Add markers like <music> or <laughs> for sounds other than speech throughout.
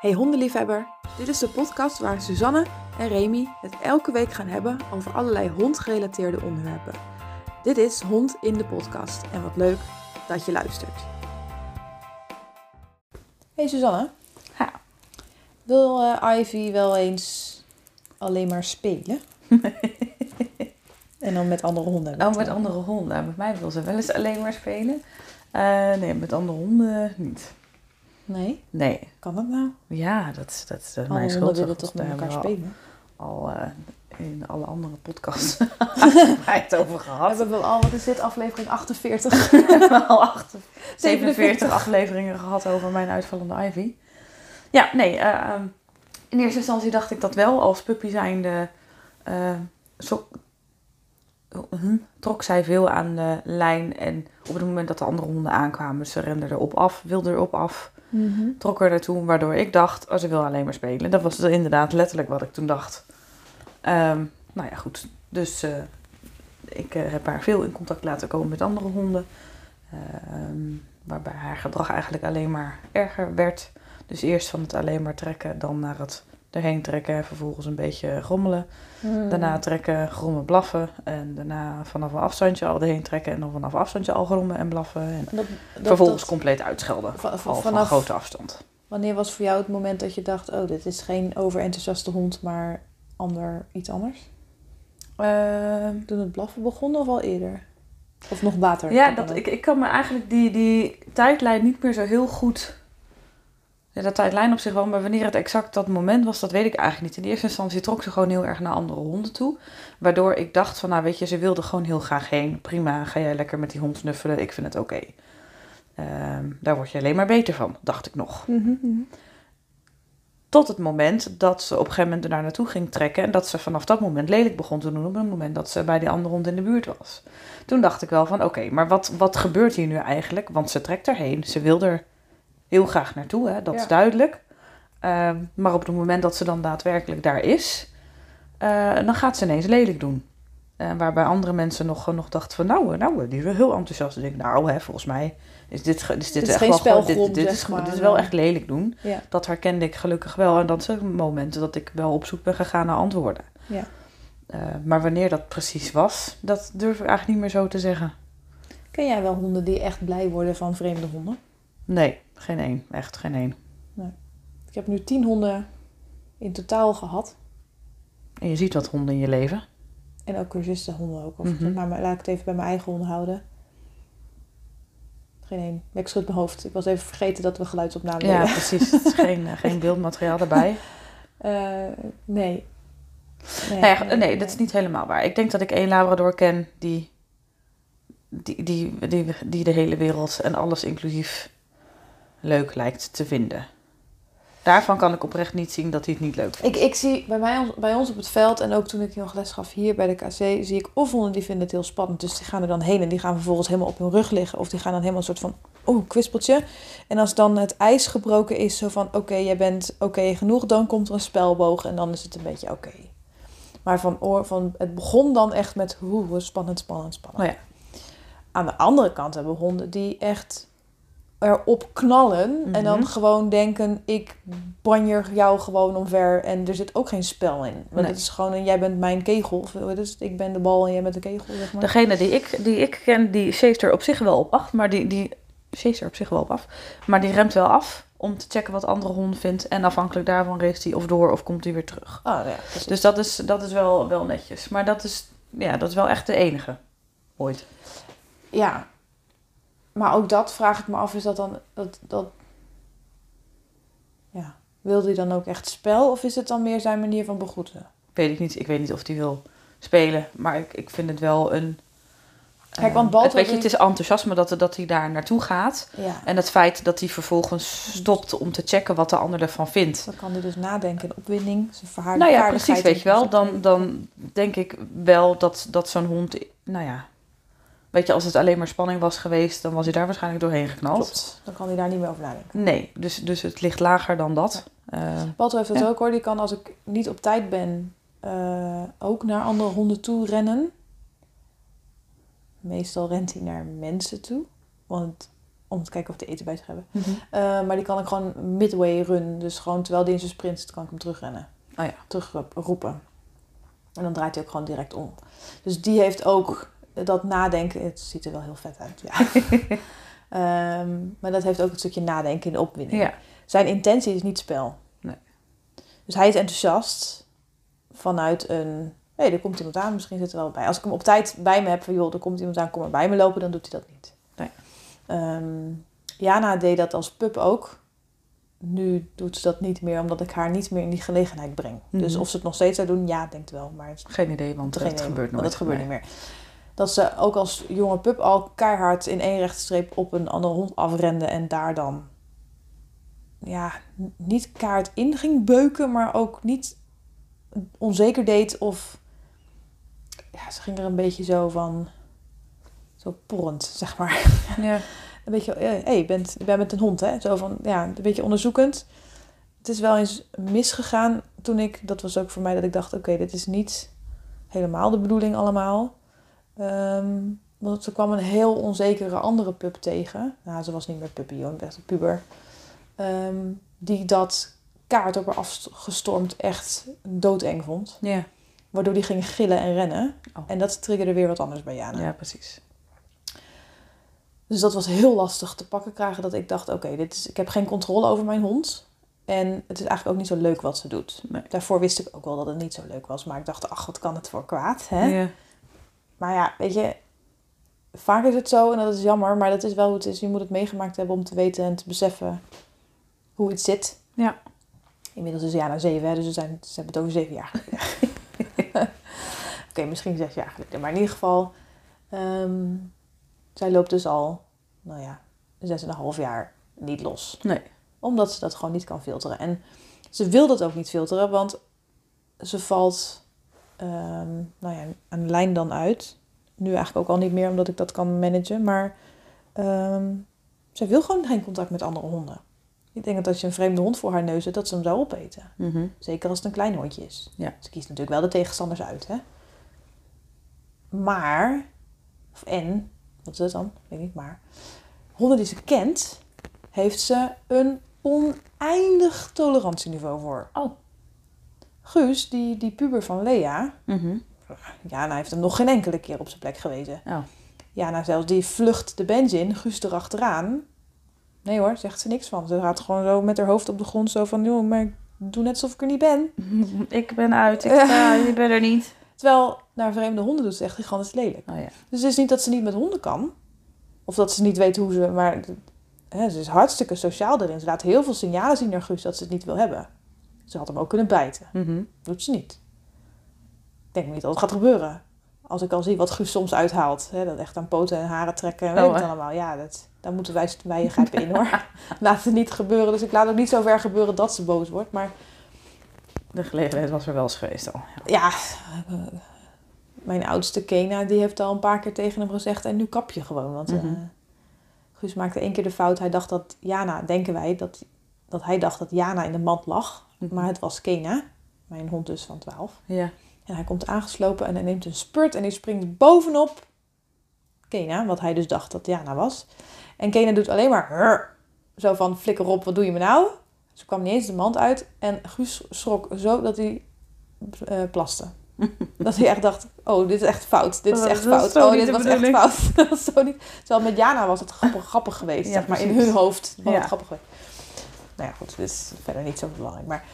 Hey hondenliefhebber, dit is de podcast waar Suzanne en Remy het elke week gaan hebben over allerlei hondgerelateerde onderwerpen. Dit is Hond in de podcast en wat leuk dat je luistert. Hey Suzanne. Wil eh, Ivy wel eens alleen maar spelen? <laughs> en dan met andere honden? Oh, met andere honden. Met mij wil ze wel eens alleen maar spelen. Eh, nee, met andere honden niet. Nee? Nee. Kan dat nou? Ja, dat is, dat is Alle mijn schuld. willen toch? met elkaar hebben spelen? Al, eh, in alle andere podcasts <laughs> <laughs> hebben wij het over gehad. Hebben we al, wat is dit, aflevering 48? <laughs> We hebben al acht- 47 47 afleveringen gehad over mijn uitvallende Ivy. Ja, nee. eh, ehm, in eerste instantie dacht ik dat wel. Als puppy zijnde hm, trok zij veel aan de lijn. En op het moment dat de andere honden aankwamen, ze rende erop af, wilde erop af. Mhm. Trok er naartoe, waardoor ik dacht, oh, ze wil alleen maar spelen. Dat was inderdaad letterlijk wat ik toen dacht. Ehm, nou ja, goed. Dus eh, ik eh, heb haar veel in contact laten komen met andere honden. Ehm, waarbij haar gedrag eigenlijk alleen maar erger werd. Dus eerst van het alleen maar trekken, dan naar het erheen trekken en vervolgens een beetje grommelen. Daarna trekken, grommen, blaffen. En daarna vanaf een afstandje al erheen trekken en dan vanaf afstandje al grommen en blaffen. En Dat, dat- vervolgens dat- compleet uitschelden. Al van vanaf grote afstand. wanneer was voor jou het moment dat je dacht: oh, dit is geen overenthousiaste hond, maar ander, iets anders? Ehm, Toen het blaffen begon of al eerder? Of nog later? Ja, dat, ik, ik kan me eigenlijk die, die tijdlijn niet meer zo heel goed... Ja, dat tijdlijn op zich wel, maar wanneer het exact dat moment was, dat weet ik eigenlijk niet. In eerste instantie trok ze gewoon heel erg naar andere honden toe. Waardoor ik dacht van, nou weet je, ze wilde gewoon heel graag heen. Prima, ga jij lekker met die hond snuffelen, ik vind het oké. Ehm, daar word je alleen maar beter van, dacht ik nog. Mhm, mhm. Tot het moment dat ze op een gegeven moment er naar naartoe ging trekken. En dat ze vanaf dat moment lelijk begon te doen. Op het moment dat ze bij die andere hond in de buurt was. Toen dacht ik wel van oké, maar wat, wat gebeurt hier nu eigenlijk? Want ze trekt erheen. Ze wil er heel graag naartoe, hè? dat Ja. is duidelijk. Ehm, maar op het moment dat ze dan daadwerkelijk daar is. eh, dan gaat ze ineens lelijk doen. Eh, waarbij andere mensen nog, nog dachten van nou, nou, die is wel heel enthousiast. Ik denk nou, hè, volgens mij is dit, is dit, is echt geen wel gewoon- dit, is, maar. dit is wel echt lelijk doen. Ja. Dat herkende ik gelukkig wel. En dat zijn momenten dat ik wel op zoek ben gegaan naar antwoorden. Ja. Eh, maar wanneer dat precies was, dat durf ik eigenlijk niet meer zo te zeggen. Ken jij wel honden die echt blij worden van vreemde honden? Nee, geen één. Echt geen één. Ik heb nu tien honden in totaal gehad. En je ziet wat honden in je leven. En ook cursustenhonden ook. Of Mhm. maar, maar laat ik het even bij mijn eigen honden houden. Geen één. Ik schud mijn hoofd. Ik was even vergeten dat we geluidsopname Ja, deden. precies. <laughs> Het is geen, eh, geen beeldmateriaal daarbij. <laughs> Eh, nee. Nee, Nee, nee, nee, dat is niet helemaal waar. Ik denk dat ik één Labrador ken die, die, die, die, die de hele wereld en alles inclusief leuk lijkt te vinden. Daarvan kan ik oprecht niet zien dat hij het niet leuk vindt. Ik, ik zie bij, mij, bij ons op het veld en ook toen ik nog les gaf hier bij de KC, zie ik of honden die vinden het heel spannend. Dus die gaan er dan heen en die gaan vervolgens helemaal op hun rug liggen. Of die gaan dan helemaal een soort van, oeh, kwispeltje. En als dan het ijs gebroken is, zo van, oké, jij bent oké genoeg, dan komt er een spelboog en dan is het een beetje oké. Maar van, oor, van, het begon dan echt met, oeh, spannend, spannend, spannend. Oh ja. Aan de andere kant hebben we honden die echt erop knallen en dan Mhm. gewoon denken, ik banjer jou gewoon omver en er zit ook geen spel in. Want Nee. het is gewoon een, jij bent mijn kegel, het? ik ben de bal en jij bent de kegel, zeg maar. Degene die ik, die ik ken, die zeest er op zich wel op af, maar die, die zeest er op zich wel op af. Maar die remt wel af om te checken wat de andere hond vindt. En afhankelijk daarvan race hij of door of komt hij weer terug. Ah, ja, precies. Dus dat is, dat is wel, wel netjes. Maar dat is, ja, dat is wel echt de enige. Ooit. Ja. Maar ook dat vraag ik me af, is dat dan... Dat, dat... Ja. Wil hij dan ook echt spel? Of is het dan meer zijn manier van begroeten? Weet ik niet. Ik weet niet of hij wil spelen. Maar ik, ik vind het wel een... Kijk, want eh, Balto het, weet je, het is enthousiasme dat, dat hij daar naartoe gaat. Ja. En het feit dat hij vervolgens stopt om te checken wat de ander ervan vindt. Dan kan hij dus nadenken in opwinding. Zijn verhaar- Nou ja, precies, weet je wel. Dan, dan denk ik wel dat, dat zo'n hond... Nou ja, weet je, als het alleen maar spanning was geweest... dan was hij daar waarschijnlijk doorheen geknald. Klopt. Dan kan hij daar niet meer over nadenken. Nee, dus, dus het ligt lager dan dat. Eh, Balto heeft dat Ja. ook hoor. Die kan als ik niet op tijd ben eh, ook naar andere honden toe rennen. Meestal rent hij naar mensen toe. Want Om te kijken of de eten bij zich hebben. Mhm. Eh, maar die kan ik gewoon midway run. Dus gewoon terwijl die in zijn sprint zit, kan ik hem terugrennen. Oh ja. Terugroepen. En dan draait hij ook gewoon direct om. Dus die heeft ook dat nadenken. Het ziet er wel heel vet uit, ja. <laughs> Ehm, maar dat heeft ook een stukje nadenken in de opwinding. Ja. Zijn intentie is niet spel. Nee. Dus hij is enthousiast vanuit een... Hé, hey, er komt iemand aan, misschien zit er wel bij. Als ik hem op tijd bij me heb van... joh, er komt iemand aan, kom maar bij me lopen... dan doet hij dat niet. Nee. Ehm, Jana deed dat als pup ook. Nu doet ze dat niet meer... omdat ik haar niet meer in die gelegenheid breng. Dus Mhm. of ze het nog steeds zou doen, ja, denkt wel. Maar het Geen idee, want het gebeurt want nooit. dat gebeurt niet meer. Dat ze ook als jonge pup al keihard in één rechte streep op een andere hond afrende en daar dan ja, niet kaart in ging beuken, maar ook niet onzeker deed of ja, ze ging er een beetje zo van zo porrend, zeg maar. Ja. <laughs> Een beetje, hé, hey, je, bent, je bent met een hond, hè? Zo van, ja, een beetje onderzoekend. Het is wel eens misgegaan toen ik, dat was ook voor mij dat ik dacht, oké, dit is niet helemaal de bedoeling allemaal. Ehm, want ze kwam een heel onzekere andere pup tegen. Nou, ze was niet meer puppy, hoor, echt een puber. Ehm, die dat kaart op haar afgestormd echt doodeng vond. Ja. Waardoor die ging gillen en rennen. Oh. En dat triggerde weer wat anders bij Jana. ja, precies. Dus dat was heel lastig te pakken krijgen. Dat ik dacht, oké, dit is ik heb geen controle over mijn hond. En het is eigenlijk ook niet zo leuk wat ze doet. Nee. Daarvoor wist ik ook wel dat het niet zo leuk was. Maar ik dacht, ach, wat kan het voor kwaad, hè? Ja. Maar ja, weet je... Vaak is het zo en dat is jammer. Maar dat is wel hoe het is. Je moet het meegemaakt hebben om te weten en te beseffen hoe iets zit. Ja. Inmiddels is Jana zeven, hè, dus ze, zijn, ze hebben het over zeven jaar. <laughs> Oké, misschien zes jaar geleden. Maar in ieder geval, ehm, zij loopt dus al, nou ja, zes en een half jaar niet los. Nee. Omdat ze dat gewoon niet kan filteren. En ze wil dat ook niet filteren, want ze valt, ehm, nou ja, een lijn dan uit. Nu eigenlijk ook al niet meer, omdat ik dat kan managen. Maar ehm zij wil gewoon geen contact met andere honden. Ik denk dat als je een vreemde hond voor haar neus zet, dat ze hem zou opeten. Mhm. Zeker als het een klein hondje is. Ja. Ze kiest natuurlijk wel de tegenstanders uit, hè. Maar, of en, wat is het dan? Weet niet, maar. Honden die ze kent, heeft ze een oneindig tolerantieniveau voor. Oh. Guus, die, die puber van Lea, Mhm. Jana heeft hem nog geen enkele keer op zijn plek gewezen. Oh. Jana zelfs, die vlucht de bench in, Guus erachteraan. Nee hoor, zegt ze niks van. Ze gaat gewoon zo met haar hoofd op de grond zo van... joh, maar ik doe net alsof ik er niet ben. <laughs> Ik ben uit, ik <laughs> je bent er niet. Terwijl naar vreemde honden doet ze echt gigantisch lelijk. Oh ja. Dus het is niet dat ze niet met honden kan. Of dat ze niet weet hoe ze... Maar hè, ze is hartstikke sociaal erin. Ze laat heel veel signalen zien naar Guus dat ze het niet wil hebben. Ze had hem ook kunnen bijten. Mhm. Doet ze niet. Ik denk niet dat het gaat gebeuren. Als ik al zie wat Guus soms uithaalt. Hè, dat echt aan poten en haren trekken en weet Oh, ik allemaal. Ja, dat, daar moeten wij, wij grijpen in hoor. <laughs> <laughs> laat het niet gebeuren. Dus ik laat ook niet zo ver gebeuren dat ze boos wordt. Maar De gelegenheid was er wel eens geweest al. ja, mijn oudste Kena die heeft al een paar keer tegen hem gezegd. En nu kap je gewoon. Want Mhm. eh, Guus maakte één keer de fout. Hij dacht dat Jana, denken wij, dat, dat hij dacht dat Jana in de mand lag. Mhm. Maar het was Kena. Mijn hond dus van 12. Ja. En hij komt aangeslopen en hij neemt een spurt en hij springt bovenop Kena, wat hij dus dacht dat Jana was. En Kena doet alleen maar zo van flikker op, wat doe je me nou? Ze kwam niet eens de mand uit en Guus schrok zo dat hij eh, plaste. <laughs> dat hij echt dacht, oh, dit is echt fout. Dit is Oh, echt dat fout. Oh, dit was echt fout. <laughs> dat was zo niet. Terwijl met Jana was het grappig, grappig geweest, Ja, zeg maar. In hun hoofd was Ja. het grappig geweest. Nou ja, goed, dit is verder niet zo belangrijk. Maar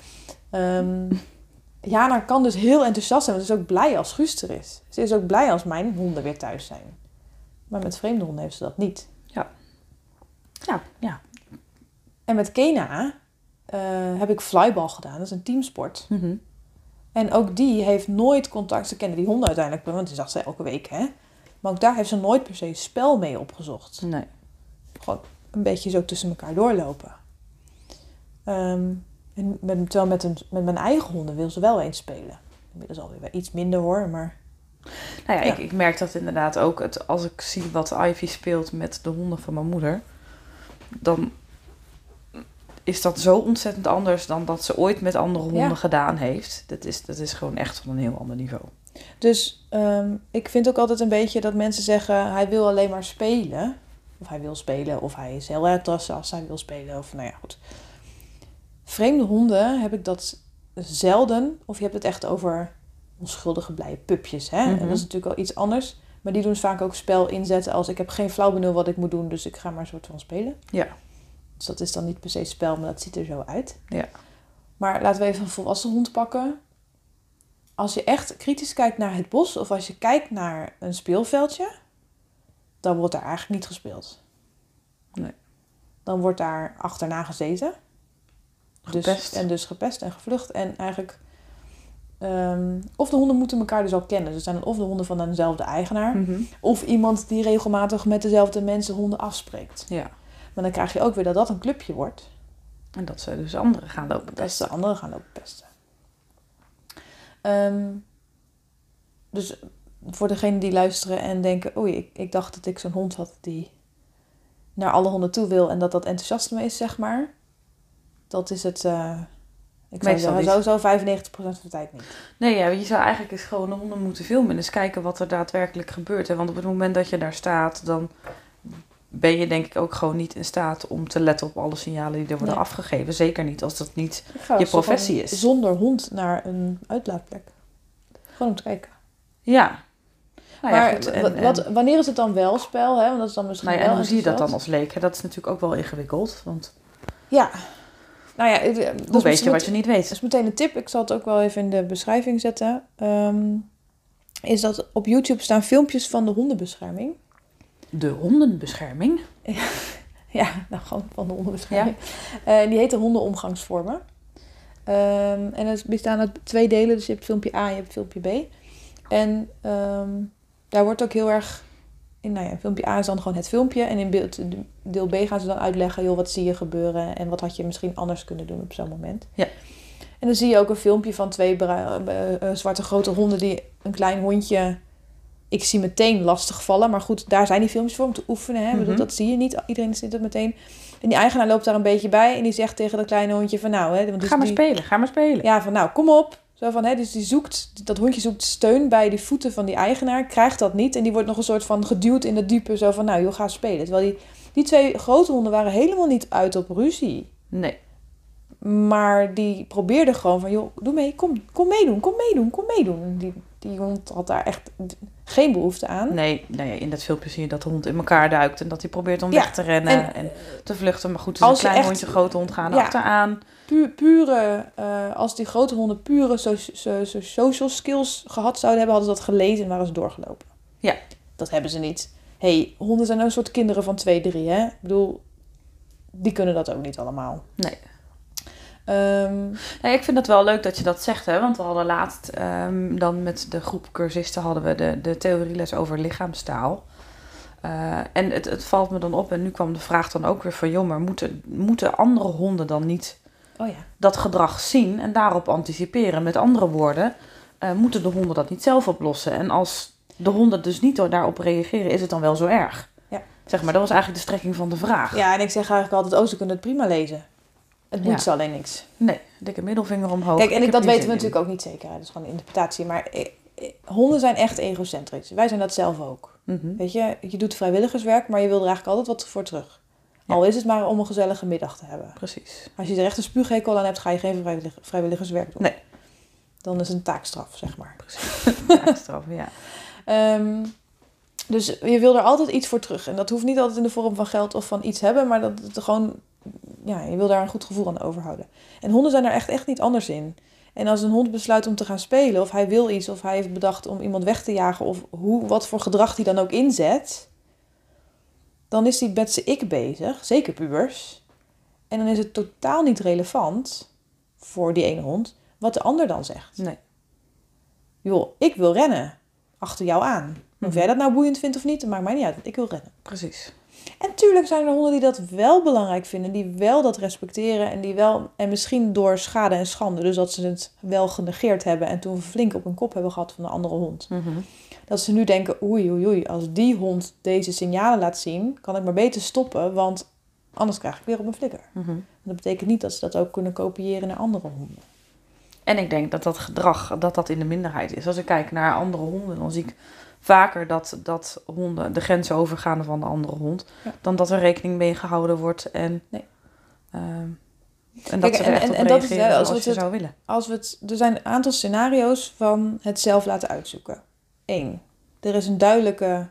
ehm, <laughs> Jana kan dus heel enthousiast zijn. Want ze is ook blij als Guus er is. Ze is ook blij als mijn honden weer thuis zijn. Maar met vreemde honden heeft ze dat niet. Ja, ja. En met Kena eh, heb ik flyball gedaan. Dat is een teamsport. Mhm. En ook die heeft nooit contact. Ze kennen die honden uiteindelijk, want die zag ze elke week, hè. Maar ook daar heeft ze nooit per se spel mee opgezocht. Nee. Gewoon een beetje zo tussen elkaar doorlopen. Ehm, en met, terwijl met, een, met mijn eigen honden wil ze wel eens spelen. Inmiddels alweer iets minder hoor, maar... Nou ja, Ja. Ik, ik merk dat inderdaad ook. Het, als ik zie wat Ivy speelt met de honden van mijn moeder, dan is dat zo ontzettend anders dan dat ze ooit met andere honden Ja. gedaan heeft. Dat is, dat is gewoon echt van een heel ander niveau. Dus ehm, ik vind ook altijd een beetje dat mensen zeggen... hij wil alleen maar spelen. Of hij wil spelen, of hij is heel erg als hij wil spelen. Of nou ja, goed. Vreemde honden heb ik dat zelden. Of je hebt het echt over onschuldige blije pupjes. Hè? En Mhm. dat is natuurlijk wel iets anders. Maar die doen vaak ook spel inzetten als ik heb geen flauw benul wat ik moet doen, dus ik ga maar een soort van spelen. Ja. Dus dat is dan niet per se spel, maar dat ziet er zo uit. Ja. Maar laten we even een volwassen hond pakken. Als je echt kritisch kijkt naar het bos of als je kijkt naar een speelveldje, dan wordt daar eigenlijk niet gespeeld. Nee. Dan wordt daar achterna gezeten. Dus, Gepest. en dus gepest en gevlucht. En eigenlijk. ehm, of de honden moeten elkaar dus al kennen. Dus zijn dan of de honden van eenzelfde eigenaar. Mhm. Of iemand die regelmatig met dezelfde mensen honden afspreekt. Ja. Maar dan krijg je ook weer dat dat een clubje wordt. En dat ze dus anderen gaan lopen Dat pesten. de anderen gaan lopen pesten. Ehm, dus voor degenen die luisteren en denken... oei, ik, ik dacht dat ik zo'n hond had die naar alle honden toe wil... en dat dat enthousiasme is, zeg maar. Dat is het... eh, ik zou Meestal zeggen, sowieso 95% van de tijd niet. Nee, ja, je zou eigenlijk eens gewoon de honden moeten filmen en eens kijken wat er daadwerkelijk gebeurt. Hè? Want op het moment dat je daar staat, dan ben je denk ik ook gewoon niet in staat om te letten op alle signalen die er worden Nee. afgegeven. Zeker niet als dat niet... Je professie is. Zonder hond naar een uitlaatplek. Gewoon om te kijken. Ja. Nou ja, maar goed, en- wat, en- wanneer is het dan wel spel? Hè? Want dat is dan misschien nou ja, en hoe zie je dat dan als leek? hè? Dat is natuurlijk ook wel ingewikkeld. Want Ja. Nou ja, dat hoe weet je wat je niet weet? Dat is meteen een tip. Ik zal het ook wel even in de beschrijving zetten. Ehm, is dat op YouTube staan filmpjes van de hondenbescherming. De hondenbescherming. <laughs> Ja, nou gewoon van de hondenbescherming. Eh, en die heten hondenomgangsvormen. Ehm, en het bestaan uit twee delen. Dus je hebt filmpje A en je hebt filmpje B. En ehm, daar wordt ook heel erg... In, nou ja, filmpje A is dan gewoon het filmpje. En in beeld, deel B gaan ze dan uitleggen... Joh, wat zie je gebeuren? En wat had je misschien anders kunnen doen op zo'n moment? Ja. En dan zie je ook een filmpje van twee eh, eh, zwarte grote honden... die een klein hondje... Ik zie meteen lastig vallen. Maar goed, daar zijn die filmpjes voor om te oefenen. Hè? Bedoel, Mhm. Dat zie je niet. Iedereen ziet het meteen. En die eigenaar loopt daar een beetje bij. En die zegt tegen dat kleine hondje van nou... Hè, want dus Ga maar die, spelen, ga maar spelen. ja, van nou, kom op. Zo van, hè, dus die zoekt, dat hondje zoekt steun bij die voeten van die eigenaar, krijgt dat niet. En die wordt nog een soort van geduwd in het diepe, zo van, nou, joh, ga spelen. Terwijl die, die twee grote honden waren helemaal niet uit op ruzie. Nee. Maar die probeerden gewoon van, joh, doe mee, kom, kom meedoen, kom meedoen, kom meedoen. En die, die hond had daar echt geen behoefte aan. Nee, nee, in dat filmpje zie je dat de hond in elkaar duikt en dat hij probeert om Ja, weg te rennen en, en- te vluchten. Maar goed, dus Als een klein echt- hondje, grote hond gaan Ja. achteraan. Pu- pure, eh, als die grote honden pure so- so- so- social skills gehad zouden hebben, hadden ze dat gelezen en waren ze doorgelopen. Ja. Dat hebben ze niet. hey, honden zijn een soort kinderen van 2, 3, hè? Ik bedoel, die kunnen dat ook niet allemaal. Nee. Ehm, Nee, ik vind het wel leuk dat je dat zegt, hè? want we hadden laatst ehm, dan met de groep cursisten hadden we de, de theorieles over lichaamstaal. Eh, en het, het valt me dan op, en nu kwam de vraag dan ook weer van, joh, maar moeten, moeten andere honden dan niet oh ja. dat gedrag zien en daarop anticiperen? Met andere woorden, eh, moeten de honden dat niet zelf oplossen? En als de honden dus niet daarop reageren, is het dan wel zo erg? Ja. Zeg maar, dat was eigenlijk de strekking van de vraag. Ja, en ik zeg eigenlijk altijd, oh, ze kunnen het prima lezen. Het moet Ja. ze alleen niks. Nee, dikke middelvinger omhoog. Kijk, en ik, dat weten we in. natuurlijk ook niet zeker. Dat is gewoon interpretatie. Maar honden zijn echt egocentrisch. Wij zijn dat zelf ook. Mhm. Weet je, je doet vrijwilligerswerk, maar je wil er eigenlijk altijd wat voor terug. Ja. Al is het maar om een gezellige middag te hebben. Precies. Als je er echt een spuughekel aan hebt, ga je geen vrijwillig- vrijwilligerswerk doen. Nee. Dan is het een taakstraf, zeg maar. <laughs> Taakstraf, ja. Ehm, dus je wil er altijd iets voor terug. En dat hoeft niet altijd in de vorm van geld of van iets hebben, maar dat het gewoon, ja, je wil daar een goed gevoel aan overhouden. En honden zijn er echt, echt niet anders in. En als een hond besluit om te gaan spelen, of hij wil iets, of hij heeft bedacht om iemand weg te jagen, of hoe, wat voor gedrag hij dan ook inzet, dan is hij met zijn ik bezig, zeker pubers. En dan is het totaal niet relevant voor die ene hond wat de ander dan zegt. Nee. Joh, ik wil rennen achter jou aan. Of Mhm. jij dat nou boeiend vindt of niet, dat maakt mij niet uit. want Ik wil rennen. Precies. En tuurlijk zijn er honden die dat wel belangrijk vinden, die wel dat respecteren en die wel, en misschien door schade en schande, dus dat ze het wel genegeerd hebben en toen flink op hun kop hebben gehad van de andere hond. Mhm. Dat ze nu denken, oei oei oei, als die hond deze signalen laat zien, kan ik maar beter stoppen, want anders krijg ik weer op mijn flikker. Mhm. Dat betekent niet dat ze dat ook kunnen kopiëren naar andere honden. En ik denk dat dat gedrag dat dat in de minderheid is. Als ik kijk naar andere honden, dan zie ik vaker dat, dat honden de grenzen overgaan van de andere hond. Ja. Dan dat er rekening mee gehouden wordt. En, Nee. ehm, en dat ze er en- echt en- op en dat is, hè, als als, we je het- zou willen. Als we het, er zijn een aantal scenario's van het zelf laten uitzoeken. Eén, er is een duidelijke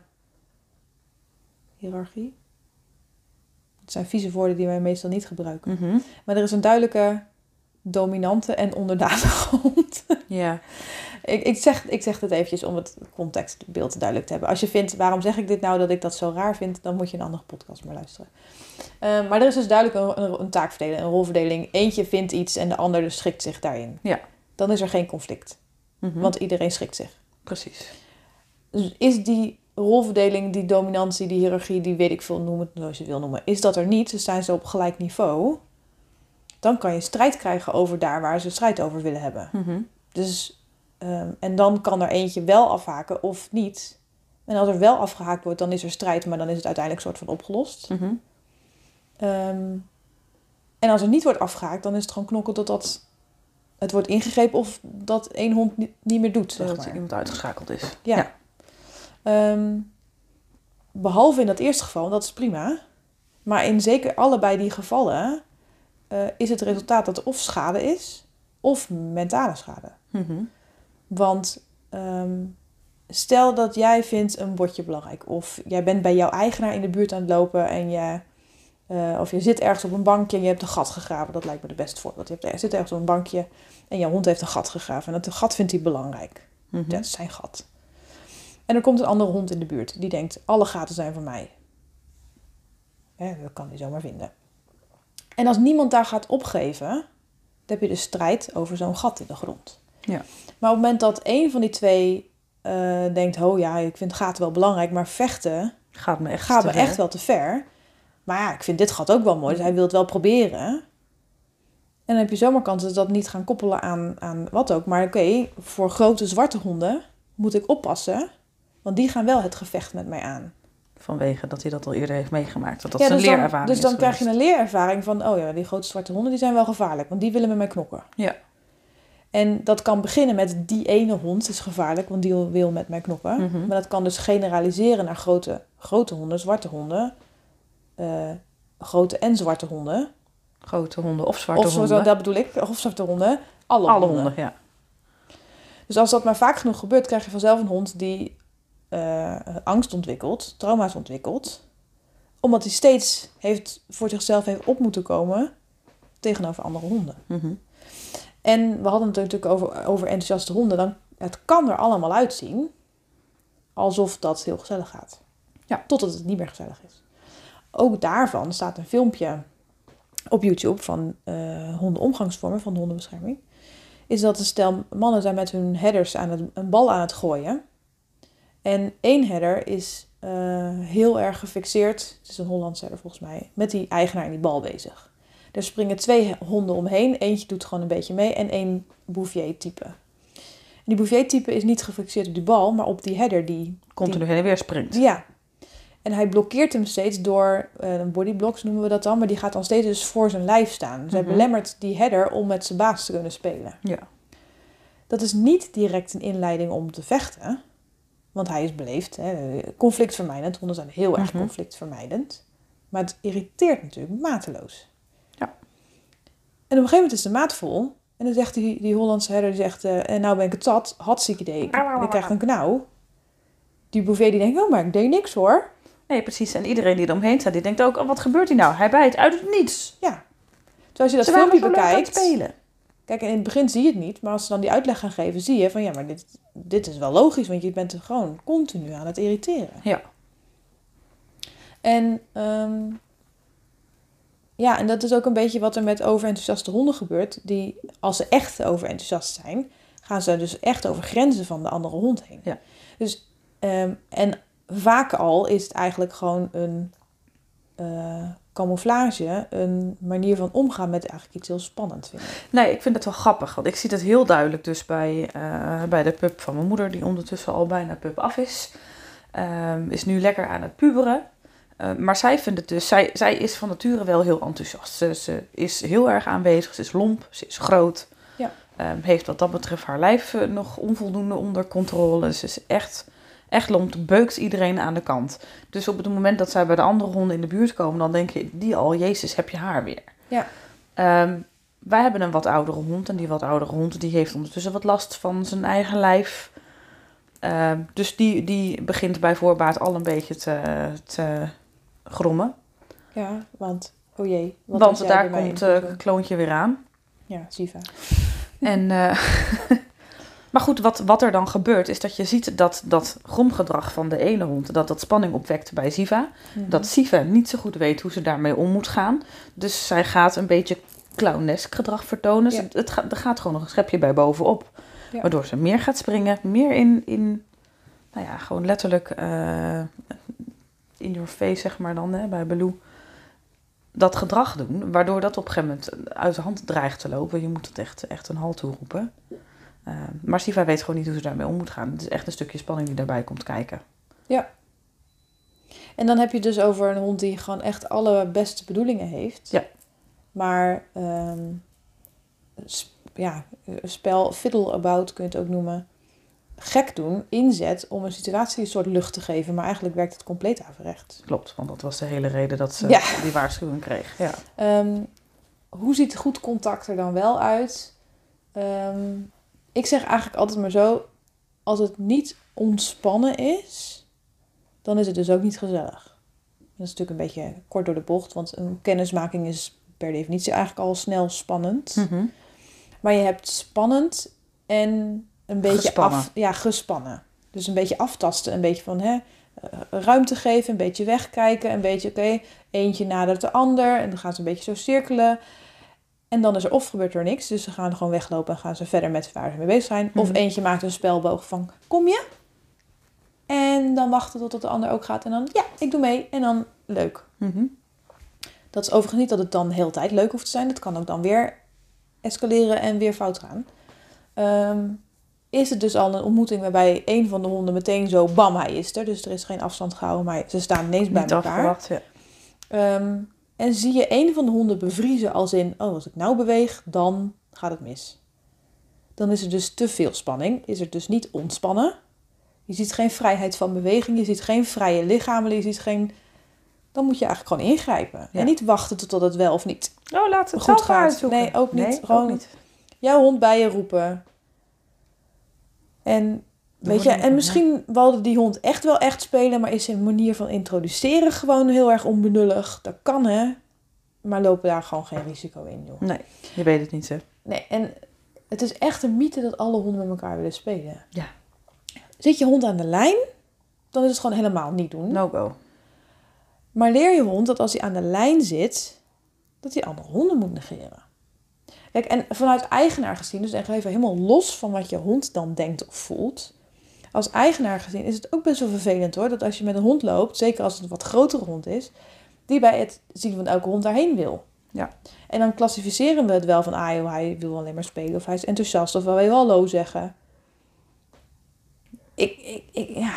hiërarchie. Het zijn vieze woorden die wij meestal niet gebruiken. Mhm. Maar er is een duidelijke dominante en onderdanige <laughs> hond. Ja, ik, ik, zeg, ik zeg dit eventjes om het contextbeeld duidelijk te hebben. Als je vindt, waarom zeg ik dit nou dat ik dat zo raar vind, dan moet je een andere podcast maar luisteren. Eh, maar er is dus duidelijk een, een, een taakverdeling, een rolverdeling. Eentje vindt iets en de ander dus schikt zich daarin. Ja. Dan is er geen conflict, Mhm. want iedereen schikt zich. precies. Dus is die rolverdeling, die dominantie, die hiërarchie, die weet ik veel, noem het zoals je wil noemen, is dat er niet, dus zijn ze op gelijk niveau, dan kan je strijd krijgen over daar waar ze strijd over willen hebben. Mhm. Dus, ehm, en dan kan er eentje wel afhaken of niet. En als er wel afgehaakt wordt, dan is er strijd, maar dan is het uiteindelijk soort van opgelost. Mhm. Ehm, en als er niet wordt afgehaakt, dan is het gewoon knokken totdat het wordt ingegrepen of dat één hond niet, niet meer doet. Zeg Zodat maar. iemand uitgeschakeld is. Ja. Ja. Ehm, behalve in dat eerste geval, dat is prima. Maar in zeker allebei die gevallen eh, is het resultaat dat er of schade is of mentale schade. Mhm. Want ehm, stel dat jij vindt een bordje belangrijk. Of jij bent bij jouw eigenaar in de buurt aan het lopen en je, eh, of je zit ergens op een bankje en je hebt een gat gegraven. Dat lijkt me de beste voorbeeld. Je hebt, zit ergens op een bankje en jouw hond heeft een gat gegraven. En dat gat vindt hij belangrijk. Mhm. Ja, dat is zijn gat. En er komt een andere hond in de buurt die denkt: alle gaten zijn voor mij. Hè, dat kan hij zomaar vinden. En als niemand daar gaat opgeven, dan heb je de strijd over zo'n gat in de grond. Ja. Maar op het moment dat één van die twee eh, denkt: oh ja, ik vind gaten wel belangrijk, maar vechten Gaat me echt gaat me ver. echt wel te ver. Maar ja, ik vind dit gat ook wel mooi, dus hij wil het wel proberen. En dan heb je zomaar kans dat ze dat niet gaan koppelen aan, aan wat ook. Maar oké, voor grote zwarte honden moet ik oppassen. Want die gaan wel het gevecht met mij aan. Vanwege dat hij dat al eerder heeft meegemaakt. Dat dat ja, dus dan, leerervaring dus dan is krijg je een leerervaring van... oh ja, die grote zwarte honden die zijn wel gevaarlijk. Want die willen met mij knokken. Ja. En dat kan beginnen met die ene hond is gevaarlijk. Want die wil met mij knokken. Mhm. Maar dat kan dus generaliseren naar grote, grote honden, zwarte honden. eh, grote en zwarte honden. Grote honden of zwarte of honden. dat bedoel ik. Of zwarte honden. Alle, Alle honden. honden, ja. Dus als dat maar vaak genoeg gebeurt, krijg je vanzelf een hond die eh, angst ontwikkelt, trauma's ontwikkelt. Omdat hij steeds heeft, voor zichzelf heeft op moeten komen tegenover andere honden. Mhm. En we hadden het natuurlijk over, over enthousiaste honden. Dan, het kan er allemaal uitzien alsof dat heel gezellig gaat. Ja. Totdat het niet meer gezellig is. Ook daarvan staat een filmpje op YouTube van eh hondenomgangsvormen, van de hondenbescherming. Is dat een stel mannen zijn met hun headers aan het, een bal aan het gooien. En één header is eh, heel erg gefixeerd, het is een Hollandse herder volgens mij, met die eigenaar in die bal bezig. Er springen twee honden omheen. Eentje doet gewoon een beetje mee en één Bouvier-type. En die Bouvier-type is niet gefixeerd op die bal, maar op die header die... Continu heen en weer springt. ja. En hij blokkeert hem steeds door, een bodyblocks noemen we dat dan, maar die gaat dan steeds dus voor zijn lijf staan. Dus hij Mhm. belemmert die header om met zijn baas te kunnen spelen. Ja. Dat is niet direct een inleiding om te vechten, want hij is beleefd. Hè? Conflictvermijdend, honden zijn heel erg Mhm. conflictvermijdend. Maar het irriteert natuurlijk mateloos. En op een gegeven moment is de maat vol. En dan zegt die, die Hollandse herder, die zegt, eh, en nou ben ik het zat, hartstikke idee. Ik, ik krijg een knauw. Die Bouvier die denkt, oh maar ik deed niks hoor. Nee, precies. En iedereen die er omheen staat, die denkt ook, oh, wat gebeurt hier nou? Hij bijt uit het niets. Ja. Terwijl als je dat filmpje bekijkt... spelen. Kijk, in het begin zie je het niet. Maar als ze dan die uitleg gaan geven, zie je van... Ja, maar dit, dit is wel logisch. Want je bent er gewoon continu aan het irriteren. Ja. En ehm, ja, en dat is ook een beetje wat er met overenthousiaste honden gebeurt. Die, als ze echt overenthousiast zijn, gaan ze dus echt over grenzen van de andere hond heen. Ja. Dus, ehm, en vaak al is het eigenlijk gewoon een eh, camouflage, een manier van omgaan met eigenlijk iets heel spannend vind ik. Nee, ik vind het wel grappig. Want ik zie dat heel duidelijk dus bij, eh, bij de pup van mijn moeder, die ondertussen al bijna pup af is. Ehm, is nu lekker aan het puberen. Eh, maar zij vindt het dus, zij, zij is van nature wel heel enthousiast. Ze, ze is heel erg aanwezig, ze is lomp, ze is groot. Ja. Ehm, heeft wat dat betreft haar lijf eh, nog onvoldoende onder controle. Ze is echt, Echtlont beukt iedereen aan de kant. Dus op het moment dat zij bij de andere honden in de buurt komen, dan denk je die al, Jezus, heb je haar weer. Ja. Ehm, wij hebben een wat oudere hond en die wat oudere hond die heeft ondertussen wat last van zijn eigen lijf. Ehm, dus die, die begint bij voorbaat al een beetje te, te grommen. Ja, want, oh jee. wat Want daar komt eh doen? kloontje weer aan. Ja, Siva. <laughs> En, eh, <laughs> maar goed, wat, wat er dan gebeurt is dat je ziet dat dat gromgedrag van de ene hond, dat dat spanning opwekt bij Siva. Mhm. Dat Siva niet zo goed weet hoe ze daarmee om moet gaan. Dus zij gaat een beetje clownesk gedrag vertonen. Ja. Het gaat, er gaat gewoon nog een schepje bij bovenop. Ja. Waardoor ze meer gaat springen, meer in, in nou ja, gewoon letterlijk eh, in your face, zeg maar dan, hè, bij Baloo. Dat gedrag doen, waardoor dat op een gegeven moment uit de hand dreigt te lopen. Je moet het echt, echt een halt toeroepen. Eh, maar Siva weet gewoon niet hoe ze daarmee om moet gaan. Het is echt een stukje spanning die daarbij komt kijken. En dan heb je dus over een hond die gewoon echt alle beste bedoelingen heeft. Ja. Maar sp- ja, een spel fiddle about kun je het ook noemen. Gek doen, inzet om een situatie een soort lucht te geven. Maar eigenlijk werkt het compleet averecht. Klopt, want dat was de hele reden dat ze Ja. die waarschuwing kreeg. Ja. Ehm, hoe ziet goed contact er dan wel uit? Ehm, ik zeg eigenlijk altijd maar zo: als het niet ontspannen is, dan is het dus ook niet gezellig. Dat is natuurlijk een beetje kort door de bocht, want een kennismaking is per definitie eigenlijk al snel spannend. Mhm. Maar je hebt spannend en een beetje Gespannen. af, ja, gespannen. Dus een beetje aftasten, een beetje van hè, eh, ruimte geven, een beetje wegkijken, een beetje oké, eentje nadert de ander en dan gaan ze een beetje zo cirkelen. En dan is er of gebeurt er niks, dus ze gaan gewoon weglopen en gaan ze verder met waar ze mee bezig zijn. Of Mhm. eentje maakt een spelboog van kom je? En dan wachten tot de ander ook gaat en dan ja, ik doe mee en dan leuk. Mhm. Dat is overigens niet dat het dan de hele tijd leuk hoeft te zijn. Dat kan ook dan weer escaleren en weer fout gaan. Ehm, is het dus al een ontmoeting waarbij een van de honden meteen zo bam, hij is er. Dus er is geen afstand gehouden, maar ze staan ineens bij Niet elkaar. afgewacht, ja. Ehm, en zie je een van de honden bevriezen als in, oh, als ik nou beweeg, dan gaat het mis. Dan is er dus te veel spanning. Is er dus niet ontspannen. Je ziet geen vrijheid van beweging. Je ziet geen vrije lichamen. Je ziet geen... Dan moet je eigenlijk gewoon ingrijpen. Ja. En niet wachten tot het wel of niet Oh, laat het goed gaat. uitzoeken. Nee, ook niet. Nee, Gewoon- ook niet. jouw hond bij je roepen. En, weet je, en misschien wilde die hond echt wel echt spelen, maar is zijn manier van introduceren gewoon heel erg onbenullig. Dat kan hè, maar lopen daar gewoon geen risico in, joh. Nee, je weet het niet, hè. Nee, en het is echt een mythe dat alle honden met elkaar willen spelen. Ja. Zit je hond aan de lijn, dan is het gewoon helemaal niet doen. No go. Maar leer je hond dat als hij aan de lijn zit, dat hij andere honden moet negeren. Kijk, en vanuit eigenaar gezien, dus echt even helemaal los van wat je hond dan denkt of voelt. Als eigenaar gezien is het ook best wel vervelend hoor, dat als je met een hond loopt, zeker als het een wat grotere hond is, die bij het zien van elke hond daarheen wil. Ja. En dan klassificeren we het wel van, ah joh, hij wil alleen maar spelen of hij is enthousiast of wil wel hallo zeggen. Ik, ik, ik ja,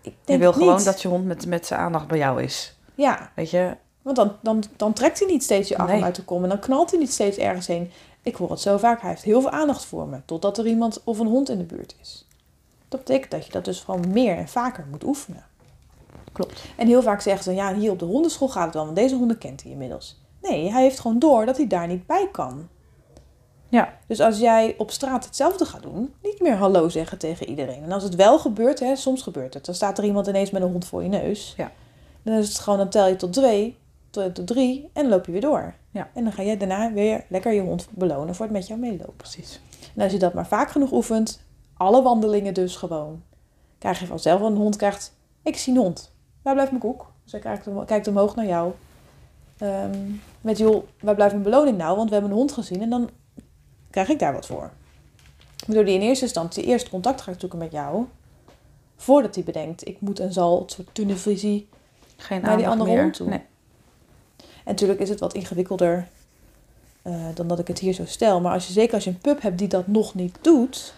ik denk Je wil niet. gewoon dat je hond met, met zijn aandacht bij jou is. Ja, Weet je? want dan, dan, dan trekt hij niet steeds je arm Nee. uit de kom en dan knalt hij niet steeds ergens heen. Ik hoor het zo vaak, hij heeft heel veel aandacht voor me, totdat er iemand of een hond in de buurt is. Dat betekent dat je dat dus gewoon meer en vaker moet oefenen. Klopt. En heel vaak zeggen ze, ja, hier op de hondenschool gaat het wel, want deze honden kent hij inmiddels. Nee, hij heeft gewoon door dat hij daar niet bij kan. Ja. Dus als jij op straat hetzelfde gaat doen, niet meer hallo zeggen tegen iedereen. En als het wel gebeurt, hè, soms gebeurt het, dan staat er iemand ineens met een hond voor je neus. Ja. Dan is het gewoon, dan tel je tot twee, tot, tot drie en loop je weer door. Ja. En dan ga jij daarna weer lekker je hond belonen voor het met jou meelopen. Precies. En als je dat maar vaak genoeg oefent, alle wandelingen dus gewoon, krijg je vanzelf een hond krijgt, ik zie een hond, waar blijft mijn koek? Dus hij kijkt, om- kijkt omhoog naar jou. Ehm, met joh, waar blijft mijn beloning nou? Want we hebben een hond gezien en dan krijg ik daar wat voor. Waardoor die in eerste instantie eerst contact gaat zoeken met jou, voordat hij bedenkt, ik moet en zal het soort tunnelvisie Geen Naar die andere meer. hond toe. Nee. En natuurlijk is het wat ingewikkelder eh, dan dat ik het hier zo stel. Maar als je, zeker als je een pup hebt die dat nog niet doet.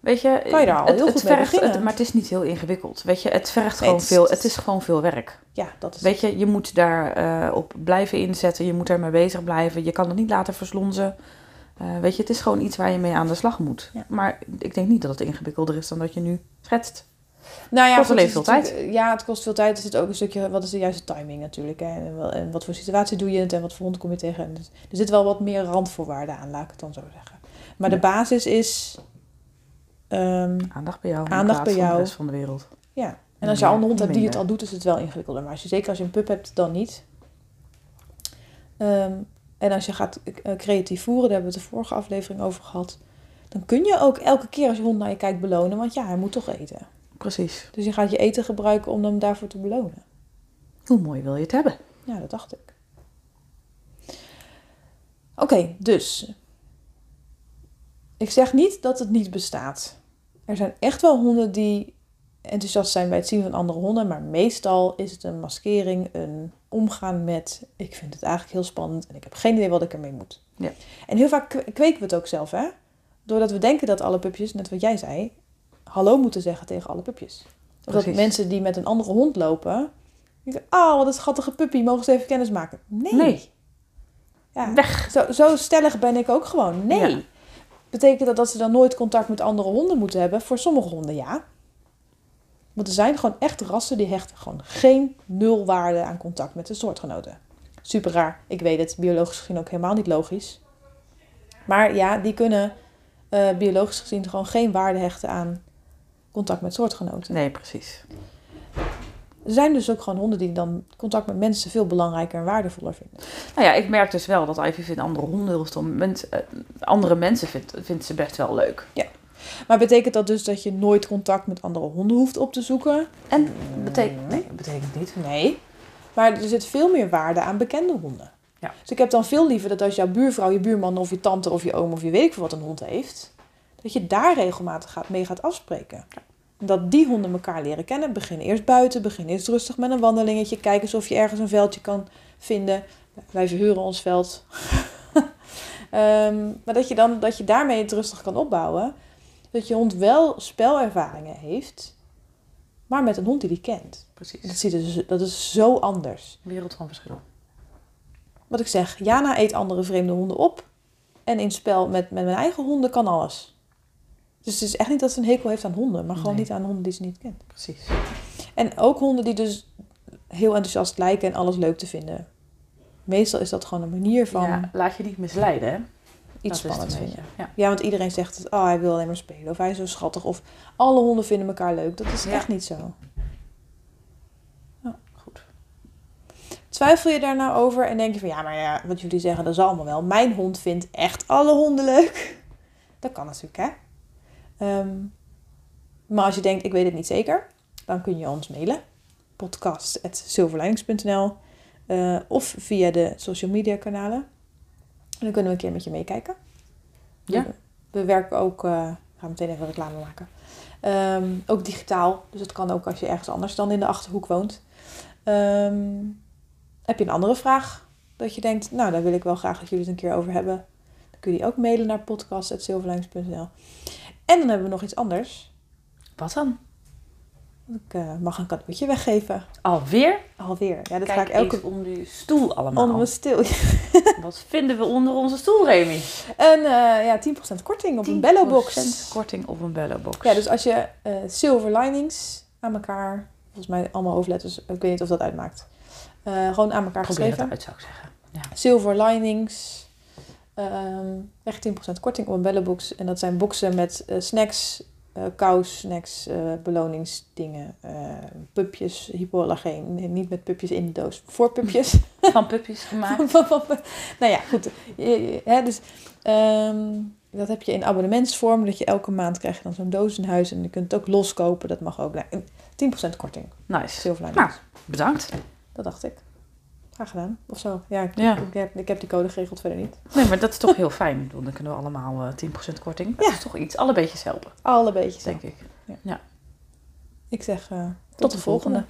Weet je, Kan je daar al het, heel het goed mee vergt, beginnen. het- maar het is niet heel ingewikkeld. Weet je, het vergt gewoon het veel. Het is gewoon veel werk. Ja, dat is Weet je, je moet daar eh, op blijven inzetten. Je moet ermee bezig blijven. Je kan het niet laten verslonzen. Eh, weet je, het is gewoon iets waar je mee aan de slag moet. Ja. Maar ik denk niet dat het ingewikkelder is dan dat je nu schetst. Nou ja, Kost alleen is veel natuurlijk- Ja, het kost veel tijd. Er zit ook een stukje, wat is de juiste timing natuurlijk. Hè? En, wat voor situatie doe je het en wat voor hond kom je tegen. En dus, er zit wel wat meer randvoorwaarden aan, laat ik het dan zo zeggen. Maar de basis is... ehm, Aandacht bij jou. Aandacht bij van jou. de rest van de wereld. ja, en als je al een hond hebt die het al doet, is het wel ingewikkelder. Maar als je, zeker als je een pup hebt, dan niet. Ehm, en als je gaat eh, creatief voeren, daar hebben we het de vorige aflevering over gehad. Dan kun je ook elke keer als je hond naar je kijkt belonen. Want ja, hij moet toch eten. Precies. Dus je gaat je eten gebruiken om hem daarvoor te belonen. Hoe mooi wil je het hebben? Ja, dat dacht ik. Oké, dus. Ik zeg niet dat het niet bestaat. Er zijn echt wel honden die enthousiast zijn bij het zien van andere honden. Maar meestal is het een maskering, een omgaan met... Ik vind het eigenlijk heel spannend en ik heb geen idee wat ik ermee moet. Ja. En heel vaak kwe- kweken we het ook zelf, hè? Doordat we denken dat alle pupjes, net wat jij zei... hallo moeten zeggen tegen alle pupjes. Of dat mensen die met een andere hond lopen... denken, oh, wat een schattige puppy, mogen ze even kennis maken? Nee. Nee. Ja, Weg. zo, zo stellig ben ik ook gewoon. Nee. Ja. Betekent dat dat ze dan nooit contact met andere honden moeten hebben? Voor sommige honden ja. Want er zijn gewoon echt rassen die hechten gewoon geen nul waarde aan contact met de soortgenoten. Super raar. Ik weet het, biologisch gezien ook helemaal niet logisch. Maar ja, die kunnen eh, biologisch gezien gewoon geen waarde hechten aan contact met soortgenoten. Nee, precies. Er zijn dus ook gewoon honden die dan contact met mensen veel belangrijker en waardevoller vinden. Nou ja, ik merk dus wel dat Ivy vindt andere honden heel stom. Mens, eh, andere mensen vindt, vindt ze best wel leuk. Maar betekent dat dus dat je nooit contact met andere honden hoeft op te zoeken? En betekent... Nee, dat betekent niet. Nee. Maar er zit veel meer waarde aan bekende honden. Ja. Dus ik heb dan veel liever dat als jouw buurvrouw, je buurman of je tante of je oom of je weet ik veel wat een hond heeft, dat je daar regelmatig gaat, mee gaat afspreken. En dat die honden elkaar leren kennen. Begin eerst buiten, begin eerst rustig met een wandelingetje. Kijk eens of je ergens een veldje kan vinden. Wij verhuren ons veld. <laughs> Ehm, maar dat je, dan, dat je daarmee het rustig kan opbouwen. Dat je hond wel spelervaringen heeft, maar met een hond die die kent. Dat, Precies. ziet er, dus- dat is zo anders. Wereld van verschil. Wat ik zeg, Jana eet andere vreemde honden op. En in spel met, met mijn eigen honden kan alles. Dus het is echt niet dat ze een hekel heeft aan honden, maar gewoon Nee. niet aan honden die ze niet kent. Precies. En ook honden die dus heel enthousiast lijken en alles leuk te vinden. Meestal is dat gewoon een manier van Ja, laat je niet misleiden, hè? iets Dat een vinden. Ja. Ja, want iedereen zegt oh, hij wil alleen maar spelen. Of hij is zo schattig. Of alle honden vinden elkaar leuk. Dat is Ja. echt niet zo. Goed. Twijfel je daar nou over en denk je van ja, maar ja, wat jullie zeggen, dat is allemaal wel. Mijn hond vindt echt alle honden leuk. Dat kan natuurlijk, hè? Ehm, maar als je denkt, ik weet het niet zeker, dan kun je ons mailen. podcast.silverlinings.nl eh, Of via de social media kanalen. En dan kunnen we een keer met je meekijken. Ja. We, we werken ook, eh ga meteen even reclame maken. Ehm, ook digitaal. Dus het kan ook als je ergens anders dan in de Achterhoek woont. Ehm, heb je een andere vraag dat je denkt, nou, daar wil ik wel graag dat jullie het een keer over hebben. Dan kun je die ook mailen naar podcast.silverlijns.nl. En dan hebben we nog iets anders. Wat dan? Ik eh, mag een cadeautje weggeven. Alweer? Alweer. Ja, dat Kijk ga ik elke onder die stoel allemaal. onder mijn stil. <laughs> Wat vinden we onder onze stoel, Remy? En eh, ja, 10% korting op een Bello box. korting op een Bello box. Ja, dus als je eh, silver linings aan elkaar, volgens mij allemaal hoofdletters, ik weet niet of dat uitmaakt. Gewoon aan elkaar Probeer geschreven. uit, zou ik zeggen. Silver linings. Ehm echt 10% korting op een bellenbox. En dat zijn boxen met eh, snacks, kous, snacks, eh, beloningsdingen, pupjes, hypoallergeen. Nee, niet met pupjes in de doos. Voor pupjes. <laughs> Van puppies gemaakt. <laughs> nou ja, goed. Je- je- Hè, dus ehm, dat heb je in abonnementsvorm. Dat je elke maand krijg je dan zo'n doos in huis. En je kunt het ook loskopen. Dat mag ook. Nou, 10% korting. Nice. Silver linings. Nou. Bedankt. Dat dacht ik. Graag gedaan. Of zo. Ja, ik, Ja. Ik, heb, ik heb die code geregeld verder niet. Nee, maar dat is toch heel fijn. Dan kunnen we allemaal eh 10% korting. Dat Ja. is toch iets. Alle beetjes helpen, Alle beetjes. denk ik. Ik zeg eh, tot, Tot de de volgende. volgende.